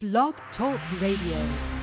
Blog Talk Radio.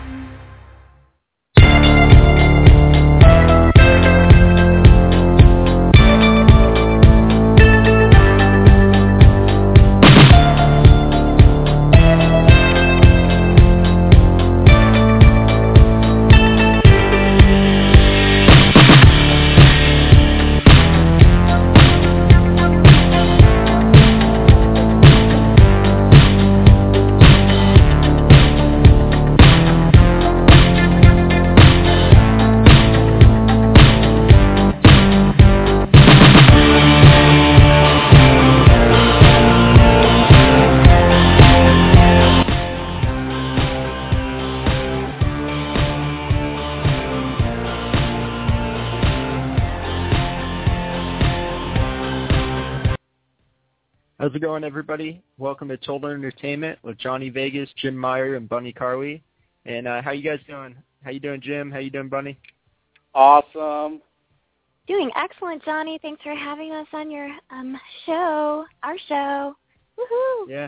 Going, everybody? Welcome to Total Entertainment with Jonny Vegas, Jim Meyer, and Bunny Carley. And uh, how you guys doing? How you doing, Jim? How you doing, Bunny? Awesome. Doing excellent, Jonny. Thanks for having us on your um show, our show. Woohoo! Yeah.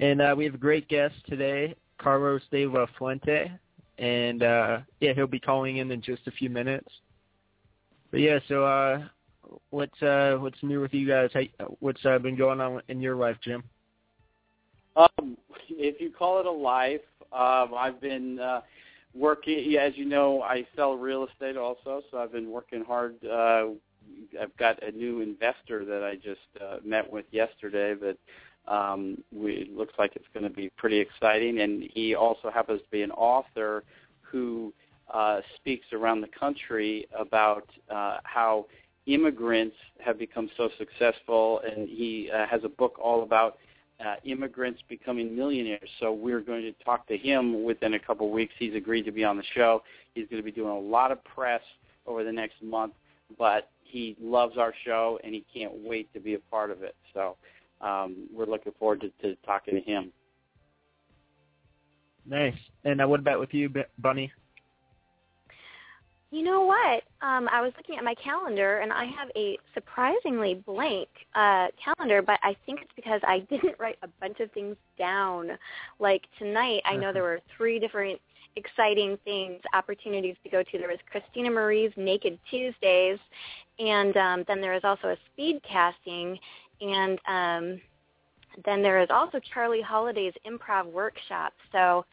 And uh, we have a great guest today, Carlos de la Fuente. And uh, yeah, he'll be calling in in just a few minutes. But yeah, so uh, what's uh, what's new with you guys? How, what's uh, been going on in your life, Jim? Um, if you call it a life, um, I've been uh, working. As you know, I sell real estate also, so I've been working hard. Uh, I've got a new investor that I just uh, met with yesterday that um, we, it looks like it's going to be pretty exciting. And he also happens to be an author who uh, speaks around the country about uh, how immigrants have become so successful, and he uh, has a book all about uh, immigrants becoming millionaires. So we're going to talk to him within a couple of weeks. He's agreed to be on the show. He's going to be doing a lot of press over the next month, but he loves our show and he can't wait to be a part of it. So um, we're looking forward to, to talking to him. Nice. And uh, what about with you, Bunny? You know what? Um, I was looking at my calendar, and I have a surprisingly blank uh, calendar, but I think it's because I didn't write a bunch of things down. Like tonight, I know there were three different exciting things, opportunities to go to. There was Christina Marie's Naked Tuesdays, and um, then there was also a speed casting, and um, then there is also Charlie Holiday's improv workshop. So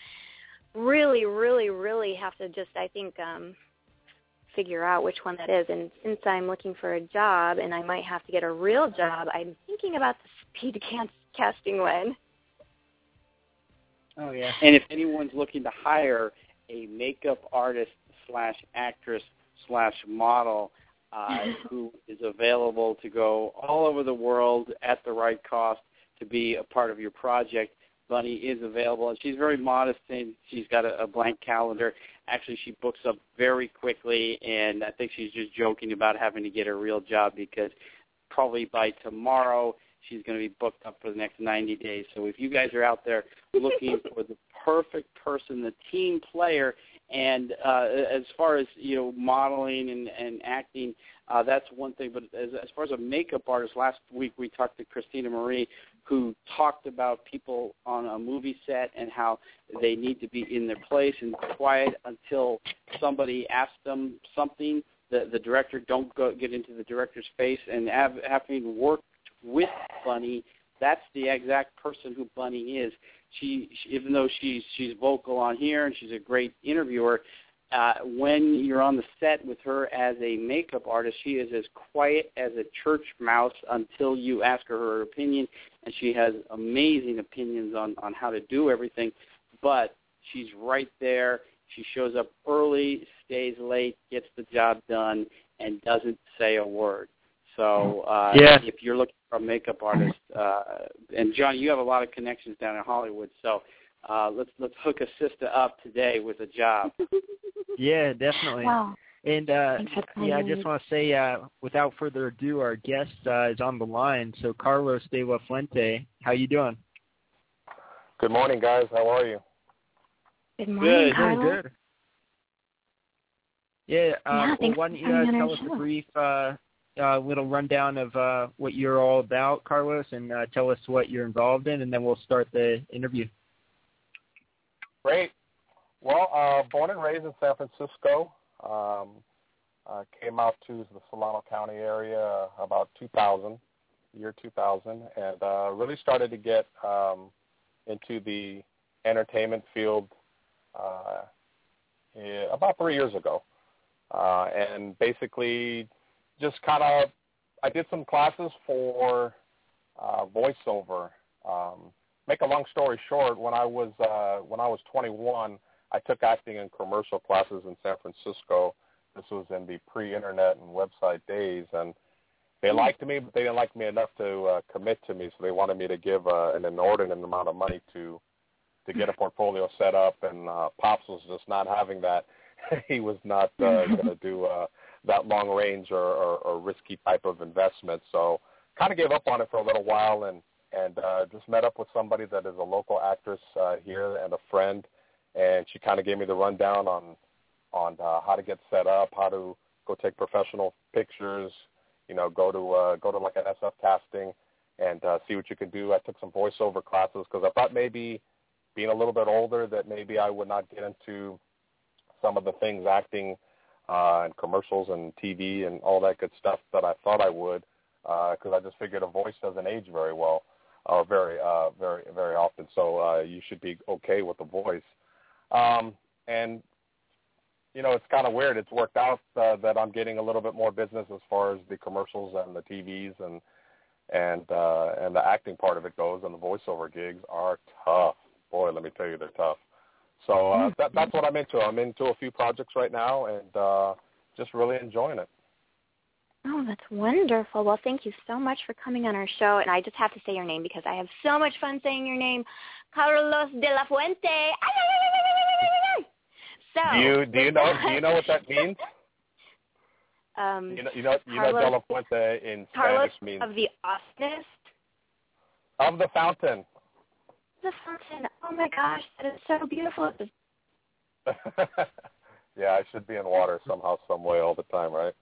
really, really, really have to just, I think, um, figure out which one that is. And since I'm looking for a job and I might have to get a real job, I'm thinking about the speed casting one. Oh yeah. And if anyone's looking to hire a makeup artist slash actress slash model uh, who is available to go all over the world at the right cost to be a part of your project, Bunny is available, and she's very modest, and she's got a, a blank calendar. Actually, she books up very quickly, and I think she's just joking about having to get a real job because probably by tomorrow she's going to be booked up for the next 90 days. So if you guys are out there looking for the perfect person, the team player, and uh, as far as you know, modeling and, and acting, uh, that's one thing. But as, as far as a makeup artist, last week we talked to Christina Marie, who talked about people on a movie set and how they need to be in their place and quiet until somebody asks them something. The the director don't go get into the director's face and have, having worked with Bunny, that's the exact person who Bunny is. She, she even though she's she's vocal on here and she's a great interviewer, uh, when you're on the set with her as a makeup artist, she is as quiet as a church mouse until you ask her her opinion, and she has amazing opinions on on how to do everything. But she's right there. She shows up early, stays late, gets the job done, and doesn't say a word. So uh, yeah. if you're looking for a makeup artist, uh, and John, you have a lot of connections down in Hollywood, so uh, let's let's hook a sister up today with a job. yeah, definitely. Wow. And uh, yeah, I just want to say, uh, without further ado, our guest uh, is on the line. So Carlos de la Fuente, how you doing? Good morning, guys. How are you? Good morning, Good, Carlos. Good. Yeah, uh, Yeah, well, why don't you uh, tell us show. a brief uh, uh, little rundown of uh, what you're all about, Carlos, and uh, tell us what you're involved in, and then we'll start the interview. Great. Well, uh, born and raised in San Francisco. Um, uh, came out to the Solano County area about 2000, year 2000, and uh, really started to get um, into the entertainment field uh, about three years ago. Uh, and basically just kind of, I did some classes for uh, voiceover. Um, make a long story short, when I was uh, when I was 21, I took acting and commercial classes in San Francisco. This was in the pre-internet and website days, and they liked me, but they didn't like me enough to uh, commit to me. So they wanted me to give uh, an inordinate amount of money to to get a portfolio set up. And uh, Pops was just not having that. he was not uh, going to do uh, that long range or, or, or risky type of investment. So kind of gave up on it for a little while, and and uh, just met up with somebody that is a local actress uh, here and a friend, and she kind of gave me the rundown on on uh, how to get set up, how to go take professional pictures, you know, go to uh, go to like an SF casting and uh, see what you can do. I took some voiceover classes because I thought maybe being a little bit older that maybe I would not get into some of the things acting uh, and commercials and TV and all that good stuff that I thought I would because uh, I just figured a voice doesn't age very well or very uh, very very often. So uh, you should be okay with the voice. Um, and you know, it's kind of weird. It's worked out uh, that I'm getting a little bit more business as far as the commercials and the TVs and and uh, and the acting part of it goes. And the voiceover gigs are tough. Boy, let me tell you, they're tough. So uh, mm-hmm. that, that's what I'm into. I'm into a few projects right now, and uh, just really enjoying it. Oh, that's wonderful. Well, thank you so much for coming on our show. And I just have to say your name because I have so much fun saying your name, Carlos de la Fuente. So do you do you know do you know what that means? Um, you know you know you Carlos, know de la Fuente in Carlos Spanish means of the awesomeness. Of the fountain. The fountain. Oh my gosh, that is so beautiful. yeah, I should be in water somehow, some way, all the time, right?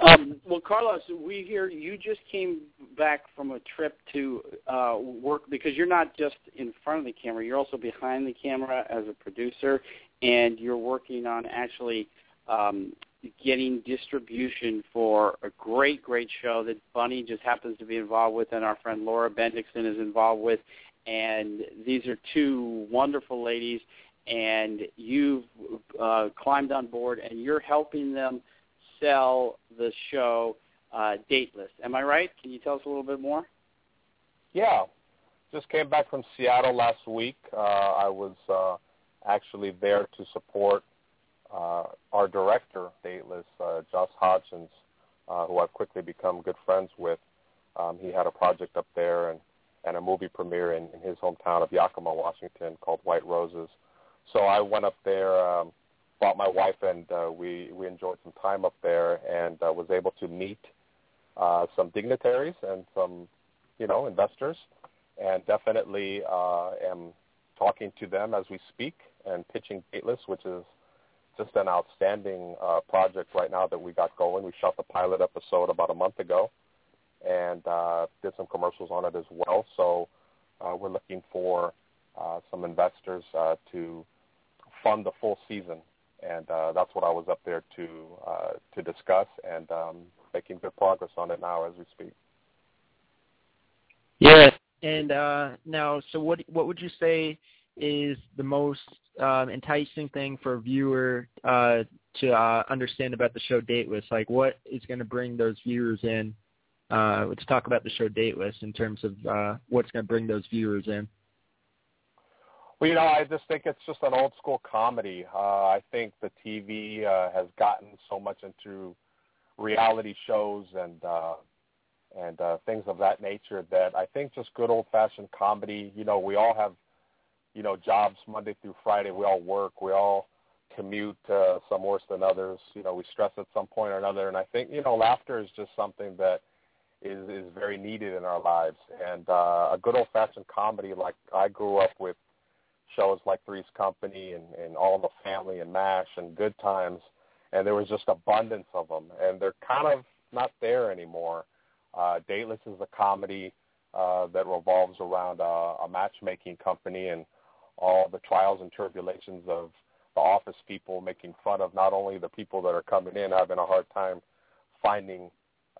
Um, well, Carlos, we hear you just came back from a trip to uh, work because you're not just in front of the camera; you're also behind the camera as a producer, and you're working on actually um, getting distribution for a great, great show that Bunny just happens to be involved with, and our friend Laura Bendixson is involved with. And these are two wonderful ladies, and you've uh, climbed on board, and you're helping them sell the show uh, Dateless. Am I right? Can you tell us a little bit more? Yeah, just came back from Seattle last week. Uh, I was uh, actually there to support uh, our director, Dateless, uh, Josh Hodgins, uh, who I've quickly become good friends with. Um, he had a project up there and, and a movie premiere in, in his hometown of Yakima, Washington, called White Roses. So I went up there. Um, brought my wife and uh, we we enjoyed some time up there and uh, was able to meet uh, some dignitaries and some you know investors and definitely uh, am talking to them as we speak and pitching Dateless, which is just an outstanding uh, project right now that we got going. We shot the pilot episode about a month ago and uh, did some commercials on it as well. So uh, we're looking for uh, some investors uh, to fund the full season and uh, that's what I was up there to uh, to discuss and um, making good progress on it now as we speak. Yeah, and uh, now, so what what would you say is the most um, enticing thing for a viewer uh, to uh, understand about the show Dateless? Like, what is going to bring those viewers in? Uh, let's talk about the show Dateless in terms of uh, what's going to bring those viewers in. Well, you know, I just think it's just an old school comedy. Uh, I think the TV uh, has gotten so much into reality shows and uh, and uh, things of that nature that I think just good old fashioned comedy. You know, we all have you know jobs Monday through Friday. We all work. We all commute. Uh, some worse than others. You know, we stress at some point or another. And I think you know, laughter is just something that is is very needed in our lives. And uh, a good old fashioned comedy like I grew up with shows like Three's Company and, and All in the Family and MASH and Good Times, and there was just abundance of them, and they're kind of not there anymore. Uh, Dateless is a comedy uh, that revolves around a, a matchmaking company, and all the trials and tribulations of the office people making fun of not only the people that are coming in having a hard time finding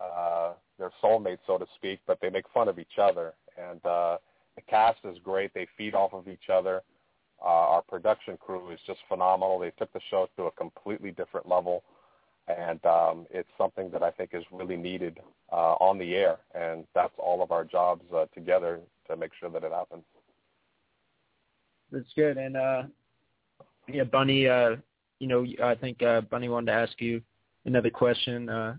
uh, their soulmate, so to speak, but they make fun of each other. And uh, the cast is great. They feed off of each other. Uh, our production crew is just phenomenal. They took the show to a completely different level, and um, it's something that I think is really needed uh, on the air. And that's all of our jobs uh, together to make sure that it happens. That's good. And uh, yeah, Bunny, uh, you know, I think uh, Bunny wanted to ask you another question. Uh,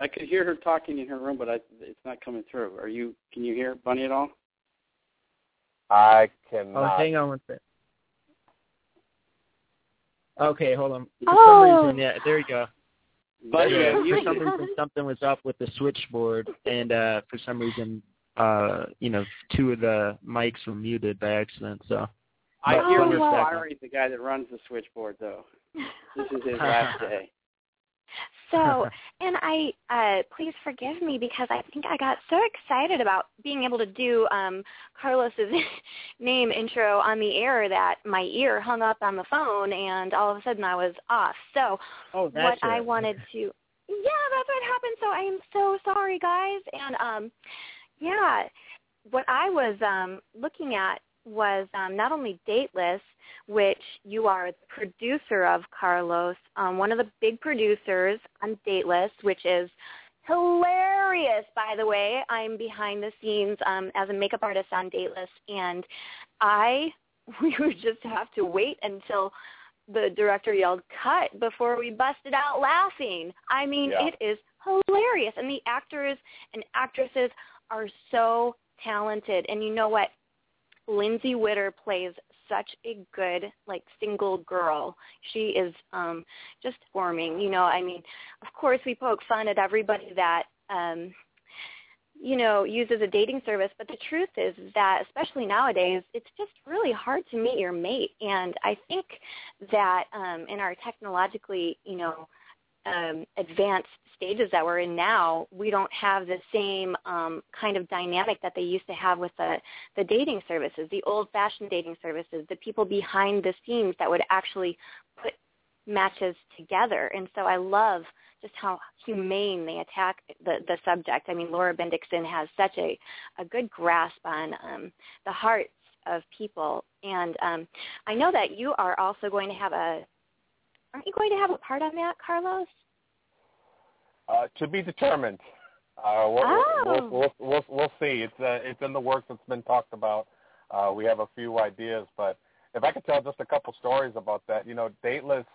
I could hear her talking in her room, but I, it's not coming through. Are you? Can you hear Bunny at all? I cannot. Oh, hang on one second. Okay, hold on. For Oh. some reason, yeah, there you go. But yeah, you, for some reason something was up with the switchboard, and uh for some reason, uh, you know, two of the mics were muted by accident. So I But hear Oh, Mr. wow. The guy that runs the switchboard, though. This is his last day. So, and I, uh, please forgive me because I think I got so excited about being able to do um, Carlos's name intro on the air that my ear hung up on the phone, and all of a sudden I was off. So, oh, what I wanted to, yeah, that's what happened. So I am so sorry, guys. And um, yeah, what I was um looking at was um, not only Dateless, which you are the producer of, Carlos, um, one of the big producers on Dateless, which is hilarious, by the way. I'm behind the scenes um, as a makeup artist on Dateless, and I we would just have to wait until the director yelled cut before we busted out laughing. I mean, Yeah. it is hilarious, and the actors and actresses are so talented. And you know what? Lindsay Witter plays such a good like single girl. She is um just forming, you know, I mean, of course we poke fun at everybody that um you know, uses a dating service, but the truth is, that especially nowadays, it's just really hard to meet your mate. And I think that um in our technologically, you know, um advanced stages that we're in now, we don't have the same um, kind of dynamic that they used to have with the, the dating services, the old-fashioned dating services, the people behind the scenes that would actually put matches together. And so I love just how humane they attack the, the subject. I mean, Laura Bendixson has such a, a good grasp on um, the hearts of people. And um, I know that you are also going to have a, aren't you going to have a part on that, Carlos? Uh, to be determined. Uh, we'll, Oh. we'll, we'll, we'll, we'll see. It's uh, it's in the works. It's been talked about. Uh, we have a few ideas, but if I could tell just a couple stories about that, you know, dateless.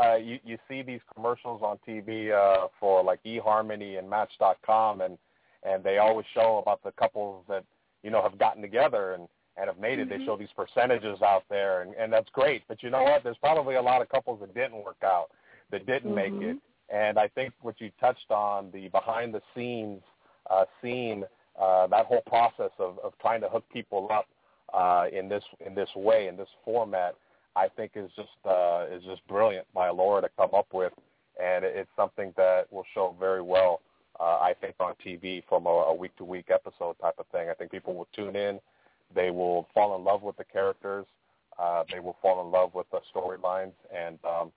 Uh, you you see these commercials on TV uh, for like eHarmony and Match.com, and and they always show about the couples that you know have gotten together and and have made it. They show these percentages out there, and and that's great. But you know what? There's probably a lot of couples that didn't work out, that didn't make it. And I think what you touched on, the behind the scenes uh, scene, uh, that whole process of, of trying to hook people up uh, in this in this way, in this format, I think is just uh, is just brilliant by Laura to come up with, and it's something that will show very well. Uh, I think on TV from a, a week to week episode type of thing. I think people will tune in, they will fall in love with the characters, uh, they will fall in love with the storylines, and um,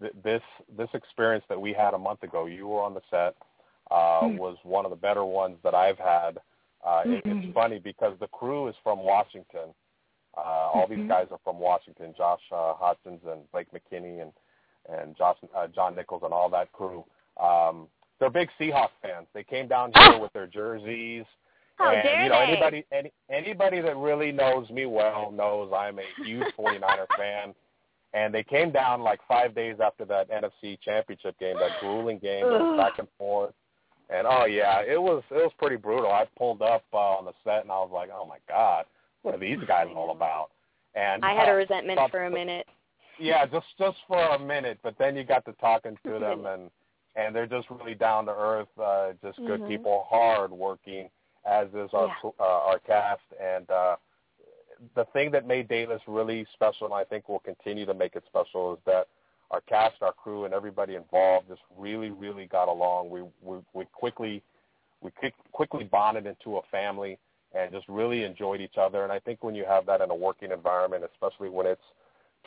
th- this this experience that we had a month ago, you were on the set, uh, Hmm. was one of the better ones that I've had. Uh, it, Mhm. it's funny because the crew is from Washington. Uh, all these Mhm. guys are from Washington. Josh uh, Hodgins and Blake McKinney and and Josh, uh, John Nichols and all that crew. Um, they're big Seahawks fans. They came down here with their jerseys. How and dare you know they? anybody any, anybody that really knows me well knows I'm a huge 49er fan. And they came down like five days after that NFC Championship game, that grueling game, that back and forth. And oh yeah, it was it was pretty brutal. I pulled up uh, on the set and I was like, oh my god, what are these guys all about? And I had a uh, resentment but- for a minute. yeah, just just for a minute, but then you got to talking to them, and and they're just really down to earth, uh, just good Mhm. people, hard working, as is our Yeah. uh, our cast. And uh, the thing that made Davis really special, and I think will continue to make it special, is that our cast, our crew, and everybody involved just really, really got along. We we, we quickly we quickly bonded into a family, and just really enjoyed each other. And I think when you have that in a working environment, especially when it's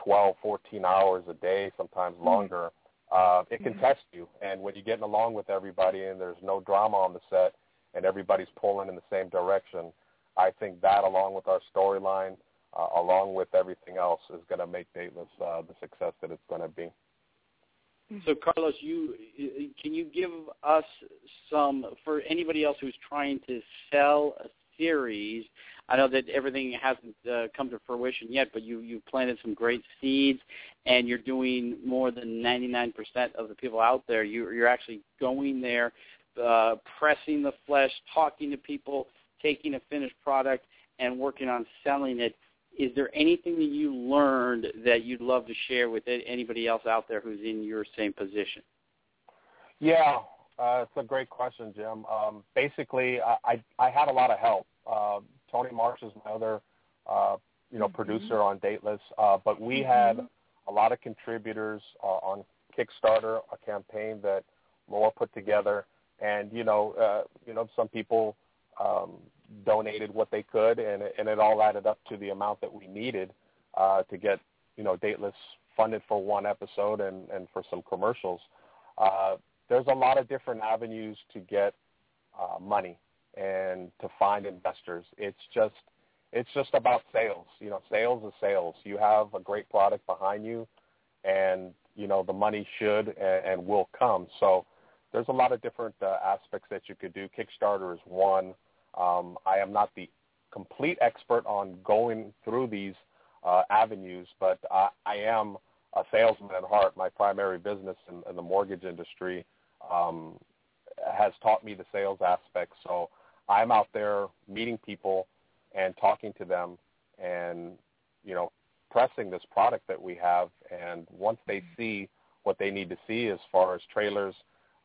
12, 14 hours a day, sometimes mm-hmm. longer, uh, it can mm-hmm. test you. And when you're getting along with everybody and there's no drama on the set and everybody's pulling in the same direction, I think that along with our storyline, uh, along with everything else, is going to make Dateless uh, the success that it's going to be. So Carlos, you can you give us some for anybody else who's trying to sell a series. I know that everything hasn't uh, come to fruition yet, but you you planted some great seeds, and you're doing more than 99% of the people out there. You, you're actually going there, uh, pressing the flesh, talking to people, taking a finished product, and working on selling it is there anything that you learned that you'd love to share with anybody else out there who's in your same position? Yeah, uh, it's a great question, Jim. Um, basically, I, I, I had a lot of help. Uh, Tony Marsh is my other, uh, you know, mm-hmm. producer on Dateless, uh, but we mm-hmm. had a lot of contributors uh, on Kickstarter, a campaign that Laura put together, and you know, uh, you know, some people um, donated what they could, and it, and it all added up to the amount that we needed uh, to get you know Dateless funded for one episode and and for some commercials. Uh, there's a lot of different avenues to get uh, money and to find investors. It's just it's just about sales. You know, sales is sales. You have a great product behind you, and you know the money should and, and will come. So there's a lot of different uh, aspects that you could do. Kickstarter is one. Um, I am not the complete expert on going through these uh, avenues, but I, I am a salesman at heart. My primary business in, in the mortgage industry um, has taught me the sales aspect. So I'm out there meeting people and talking to them and, you know, pressing this product that we have. And once they see what they need to see as far as trailers,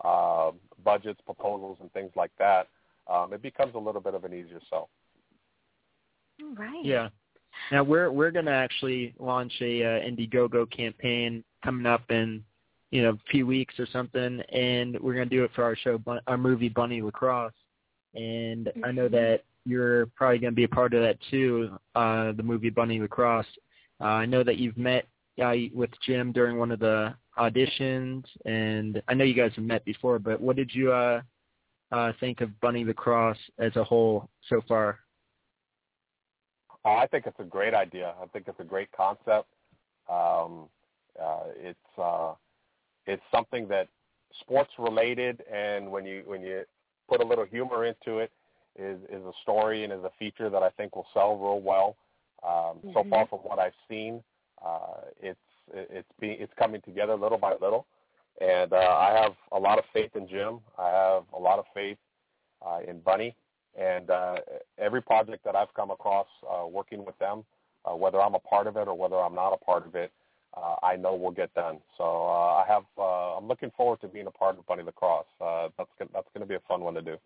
uh, budgets, proposals, and things like that, um, it becomes a little bit of an easier sell. Right. Yeah. Now we're we're going to actually launch a uh, Indiegogo campaign coming up in you know a few weeks or something, and we're going to do it for our show, our movie Bunny Lacrosse. And mm-hmm. I know mm-hmm. that you're probably going to be a part of that too, uh, the movie Bunny Lacrosse. Uh, I know that you've met uh, with Jim during one of the auditions, and I know you guys have met before. But what did you uh, uh, think of Bunny Lacrosse as a whole so far? Oh, I think it's a great idea. I think it's a great concept. Um, uh, it's uh, it's something that sports related, and when you when you put a little humor into it, is is a story and is a feature that I think will sell real well. Um, mm-hmm. So far, from what I've seen, uh, it's it's being it's coming together little by little. And uh, I have a lot of faith in Jim. I have a lot of faith uh, in Bunny. And uh, every project that I've come across uh, working with them, uh, whether I'm a part of it or whether I'm not a part of it, uh, I know will get done. So uh, I have, uh, I'm looking forward to being a part of Bunny Lacrosse. Uh, that's gonna, that's going to be a fun one to do.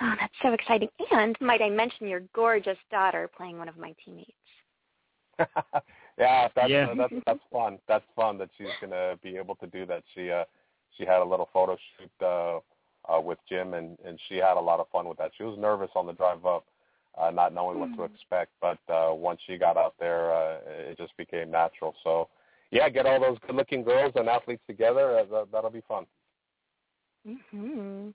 Oh, that's so exciting! And might I mention your gorgeous daughter playing one of my teammates? yeah, that's yeah. Uh, that's that's fun. That's fun that she's gonna be able to do that. She uh she had a little photo shoot uh, uh with Jim and and she had a lot of fun with that. She was nervous on the drive up, uh not knowing mm-hmm. what to hmm. expect, but uh once she got out there uh it just became natural. So yeah, get all those good looking girls and athletes together. Uh, that'll be fun. Mhm.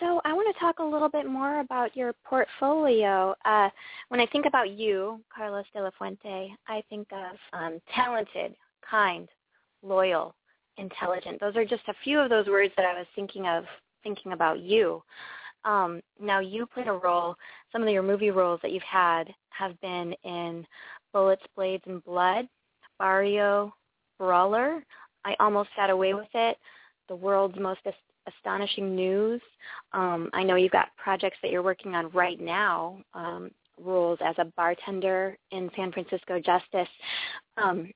So I want to talk a little bit more about your portfolio. Uh, when I think about you, Carlos de la Fuente, I think of um, talented, kind, loyal, intelligent. Those are just a few of those words that I was thinking of thinking about you. Um, now you played a role. Some of your movie roles that you've had have been in Bullets, Blades, and Blood, Barrio, Brawler. I almost got away with it. The world's most astonishing news. Um, I know you've got projects that you're working on right now, um, roles as a bartender in San Francisco Justice. Um,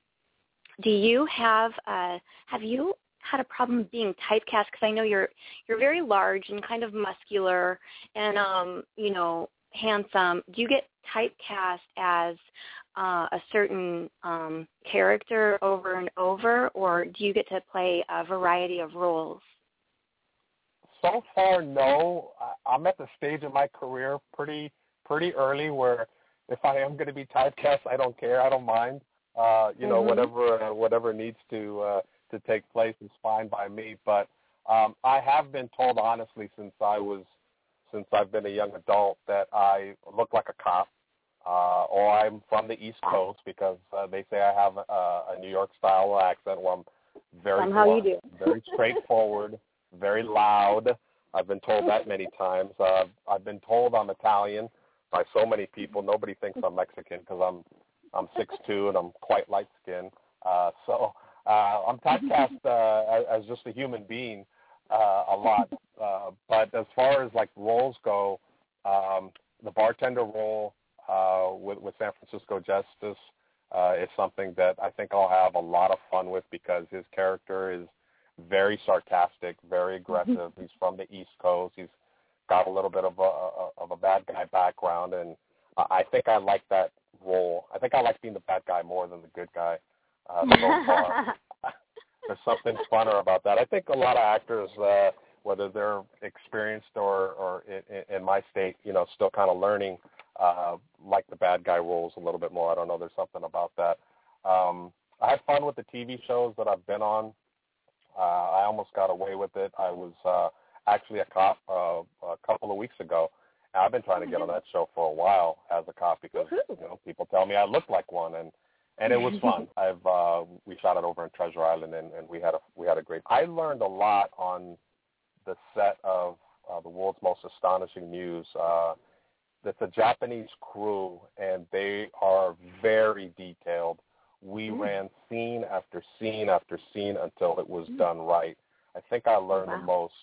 do you have uh, have you had a problem being typecast? Because I know you're you're very large and kind of muscular and um, you know handsome. Do you get typecast as uh, a certain um, character over and over, or do you get to play a variety of roles? So far, no. I'm at the stage of my career pretty pretty early where if I am going to be typecast, I don't care. I don't mind. Uh, you know, mm-hmm. whatever uh, whatever needs to uh, to take place is fine by me. But um, I have been told honestly since I was since I've been a young adult that I look like a cop, uh, or I'm from the East Coast because uh, they say I have a, a New York style accent where I'm very Somehow blunt, you do. very straightforward, very loud. I've been told that many times. Uh, I've been told I'm Italian by so many people. Nobody thinks I'm Mexican because I'm I'm six two and I'm quite light skinned. Uh, so uh, I'm typecast uh, as, just a human being uh, a lot. Uh, but as far as like roles go, um, the bartender role uh, with, with San Francisco Justice uh, is something that I think I'll have a lot of fun with because his character is very sarcastic, very aggressive. He's from the East Coast. He's got a little bit of a, a of a bad guy background, and I think I like that role. I think I like being the bad guy more than the good guy uh, so far. There's something funner about that. I think a lot of actors, uh, whether they're experienced or, or in, in my state, you know, still kind of learning, uh, like the bad guy roles a little bit more. I don't know. There's something about that. Um, I had fun with the TV shows that I've been on. Uh, I almost got away with it. I was uh, actually a cop uh, a couple of weeks ago. I've been trying to get on that show for a while as a cop because you know people tell me I look like one, and and it was fun. I've uh, we shot it over in Treasure Island, and, and we had a we had a great. I learned a lot on the set of uh, the world's most astonishing news. Uh, it's a Japanese crew, and they are very detailed. We mm. ran scene after scene after scene until it was mm. done right. I think I learned wow. the most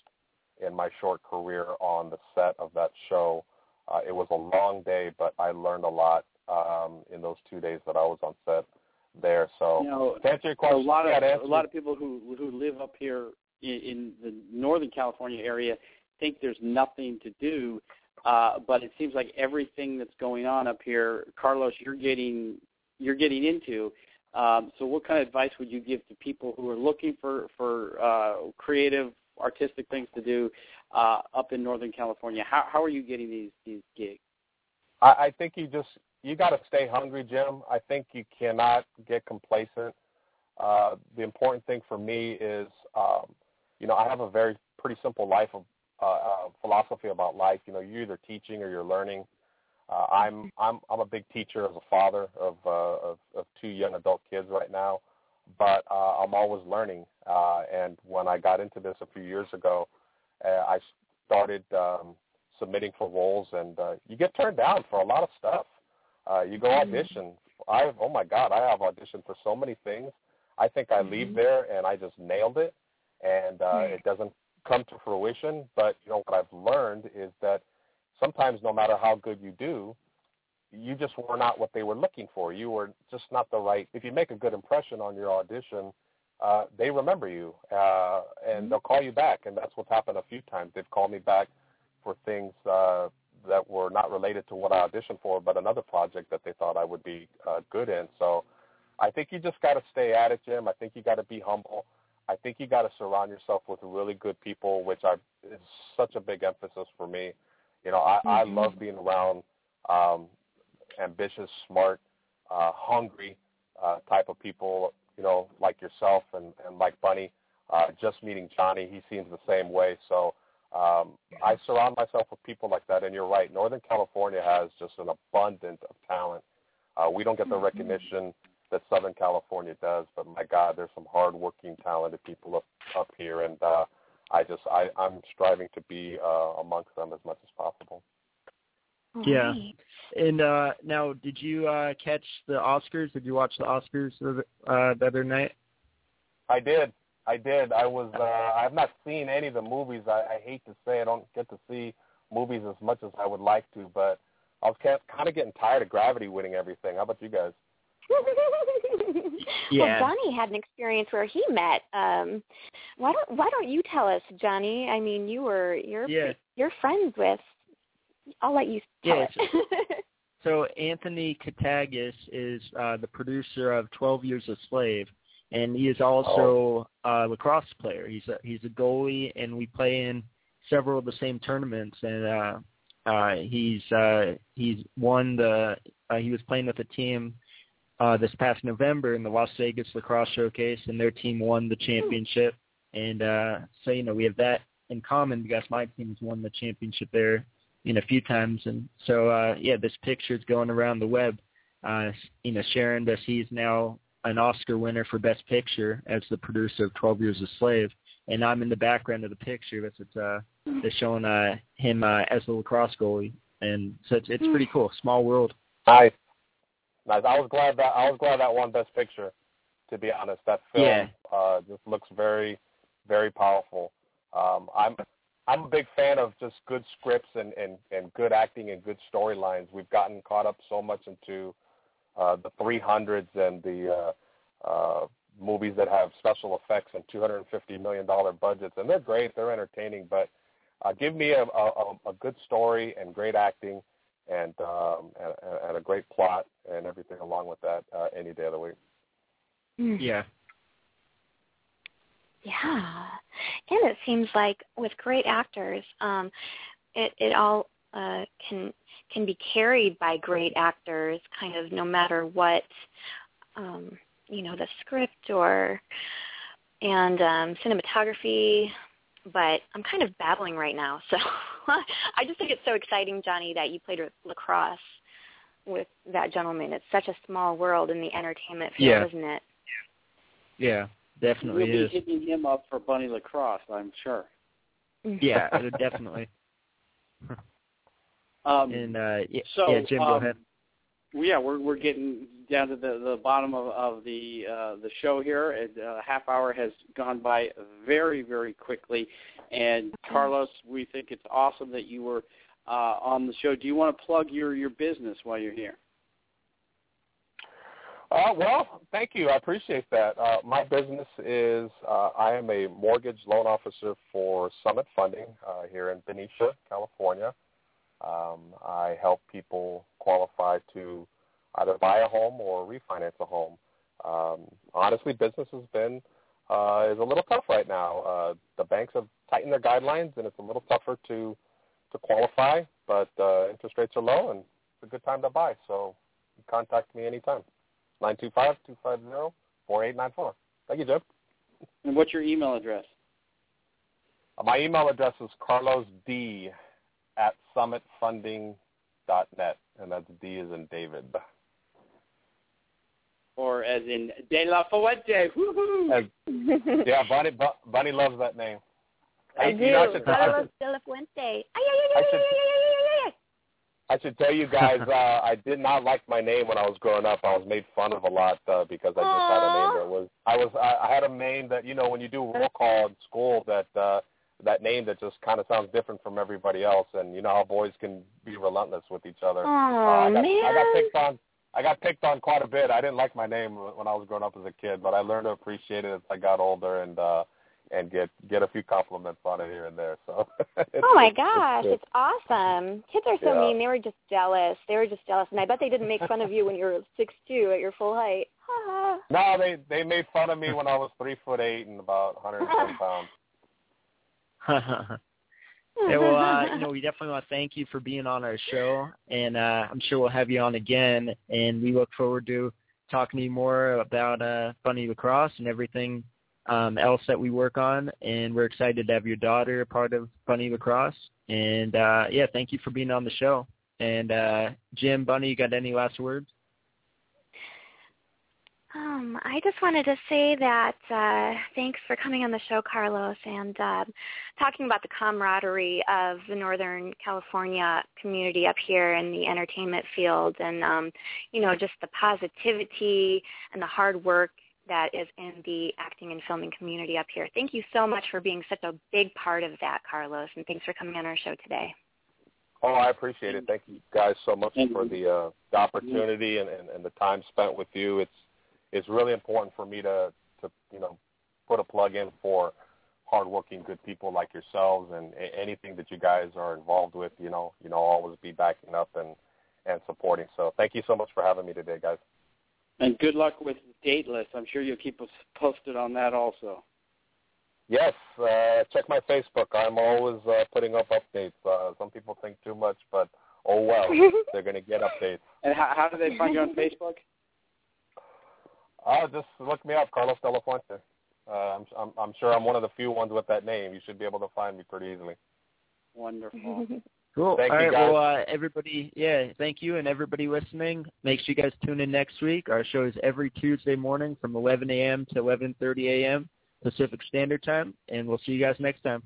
in my short career on the set of that show. Uh, it was a long day, but I learned a lot um, in those two days that I was on set there. So you know, to answer your question, a lot of yeah, a lot of people who who live up here in, in the Northern California area think there's nothing to do. Uh, but it seems like everything that's going on up here, Carlos, you're getting you're getting into. Um, so, what kind of advice would you give to people who are looking for for uh, creative, artistic things to do uh, up in Northern California? How how are you getting these these gigs? I, I think you just you got to stay hungry, Jim. I think you cannot get complacent. Uh, the important thing for me is, um, you know, I have a very pretty simple life of uh, uh, philosophy about life. You know, you're either teaching or you're learning. Uh, I'm I'm I'm a big teacher as a father of uh, of, of two young adult kids right now, but uh, I'm always learning. Uh, and when I got into this a few years ago, uh, I started um, submitting for roles, and uh, you get turned down for a lot of stuff. Uh, you go mm-hmm. audition. I oh my God, I have auditioned for so many things. I think I leave mm-hmm. there and I just nailed it, and uh, it doesn't come to fruition. But you know what I've learned is that sometimes, no matter how good you do, you just were not what they were looking for. You were just not the right. If you make a good impression on your audition, uh, they remember you uh, and mm-hmm. they'll call you back. And that's what's happened a few times. They've called me back for things uh, that were not related to what I auditioned for, but another project that they thought I would be uh, good in. So I think you just got to stay at it, Jim. I think you got to be humble. I think you got to surround yourself with really good people, which I is such a big emphasis for me. You know, I, mm-hmm. I love being around um, ambitious, smart, uh, hungry uh, type of people. You know, like yourself and, and like Bunny. Uh, just meeting Jonny, he seems the same way. So um, I surround myself with people like that, and you're right. Northern California has just an abundance of talent. Uh, we don't get the mm-hmm. recognition that Southern California does, but my God, there's some hardworking, talented people up up here, and uh, I just I, I'm striving to be uh, amongst them as much as possible. Yeah, and uh, now, did you uh, catch the Oscars? Did you watch the Oscars uh, the other night? I did. I did. I was. Uh, I've not seen any of the movies. I, I hate to say I don't get to see movies as much as I would like to, but I was kind of getting tired of Gravity winning everything. How about you guys? yeah. Well, Jonny had an experience where he met. Um, why don't Why don't you tell us, Jonny? I mean, you were you're yeah. you're friends with. I'll let you tell yeah, it. so Anthony Katagas is uh, the producer of Twelve Years a Slave, and he is also oh. a lacrosse player. He's a he's a goalie, and we play in several of the same tournaments, and uh, uh, he's uh, he's won the. Uh, he was playing with a team uh, this past November in the Las Vegas Lacrosse Showcase, and their team won the championship. And uh, so you know we have that in common because my team has won the championship there you know a few times, and so uh, yeah, this picture is going around the web. Uh, you know, sharing that he's now an Oscar winner for Best Picture as the producer of Twelve Years a Slave, and I'm in the background of the picture. It's it's uh, they're showing uh, him uh, as the lacrosse goalie, and so it's it's pretty cool. Small world. Nice, nice. I was glad that I was glad that won Best Picture. To be honest, that film yeah. uh, just looks very, very powerful. Um, I'm I'm a big fan of just good scripts and, and, and good acting and good storylines. We've gotten caught up so much into uh, the 300s and the uh, uh, movies that have special effects and $250 million budgets, and they're great, they're entertaining, but uh, give me a, a, a good story and great acting and, um, and, and a great plot and everything along with that uh, any day of the week. Yeah, yeah, and it seems like with great actors, um, it it all uh, can can be carried by great actors, kind of no matter what um, you know the script or and um, cinematography. But I'm kind of battling right now, so I just think it's so exciting, Jonny, that you played lacrosse with that gentleman. It's such a small world in the entertainment field, yeah. isn't it? Yeah definitely we'll is. be hitting him up for Bunny Lacrosse, I'm sure. Yeah, definitely. um, and uh, yeah, so, yeah, Jim, um, go ahead. Yeah, we're we're getting down to the the bottom of of the uh, the show here. And, uh, half hour has gone by very very quickly. And Carlos, we think it's awesome that you were uh, on the show. Do you want to plug your your business while you're here? Uh, well, thank you. I appreciate that. Uh, my business is uh, I am a mortgage loan officer for Summit Funding uh, here in Benicia, California. Um, I help people qualify to either buy a home or refinance a home. Um, honestly, business has been uh, is a little tough right now. Uh, the banks have tightened their guidelines, and it's a little tougher to to qualify. But uh, interest rates are low, and it's a good time to buy. So contact me anytime. 925-250-4894. Thank you, Jim. And what's your email address? Uh, my email address is carlosd at summitfunding.net, and that's D is in David. Or as in De La Fuente. Woo-hoo. As, yeah, Bunny, Bonnie loves that name. I, do. I should, Carlos De La Fuente. Ay, ay, ay, ay, ay, ay, ay, ay. I should tell you guys, uh, I did not like my name when I was growing up. I was made fun of a lot uh, because I just Aww. had a name that was. I was. I, I had a name that you know when you do roll call in school that uh, that name that just kind of sounds different from everybody else, and you know how boys can be relentless with each other. Oh uh, I got, man! I got picked on. I got picked on quite a bit. I didn't like my name when I was growing up as a kid, but I learned to appreciate it as I got older and uh and get get a few compliments on it here and there. So. oh my gosh, it's, it's awesome. Kids are so Yeah. mean. They were just jealous. They were just jealous, and I bet they didn't make fun of you when you were six two at your full height. No, they they made fun of me when I was three foot eight and about 110 pounds. Yeah, well, uh, you know, we definitely want to thank you for being on our show, and uh, I'm sure we'll have you on again. And we look forward to talking to you more about uh, Bunny Lacrosse and everything um, else that we work on. And we're excited to have your daughter a part of Bunny Lacrosse. And uh, yeah, thank you for being on the show. And uh, Jim, Bunny, you got any last words? Um, I just wanted to say that uh, thanks for coming on the show, Carlos, and uh, talking about the camaraderie of the Northern California community up here in the entertainment field, and um, you know, just the positivity and the hard work that is in the acting and filming community up here. Thank you so much for being such a big part of that, Carlos, and thanks for coming on our show today. Oh, I appreciate it. Thank you guys so much for the uh, the opportunity and, and, and the time spent with you. It's it's really important for me to to you know put a plug in for hardworking, good people like yourselves, and anything that you guys are involved with. You know, you know, always be backing up and and supporting. So, thank you so much for having me today, guys. And good luck with Dateless. I'm sure you'll keep us posted on that also. Yes, uh, check my Facebook. I'm always uh, putting up updates. Uh, some people think too much, but oh well, they're going to get updates. And how, how do they find you on Facebook? Uh, just look me up, Carlos De La Fuente. Uh, I'm, I'm, I'm sure I'm one of the few ones with that name. You should be able to find me pretty easily. Wonderful. Cool. Thank All you, right. guys. Well, uh, everybody, yeah, thank you, and everybody listening. Make sure you guys tune in next week. Our show is every Tuesday morning from 11 a.m. to 11:30 a.m. Pacific Standard Time, and we'll see you guys next time.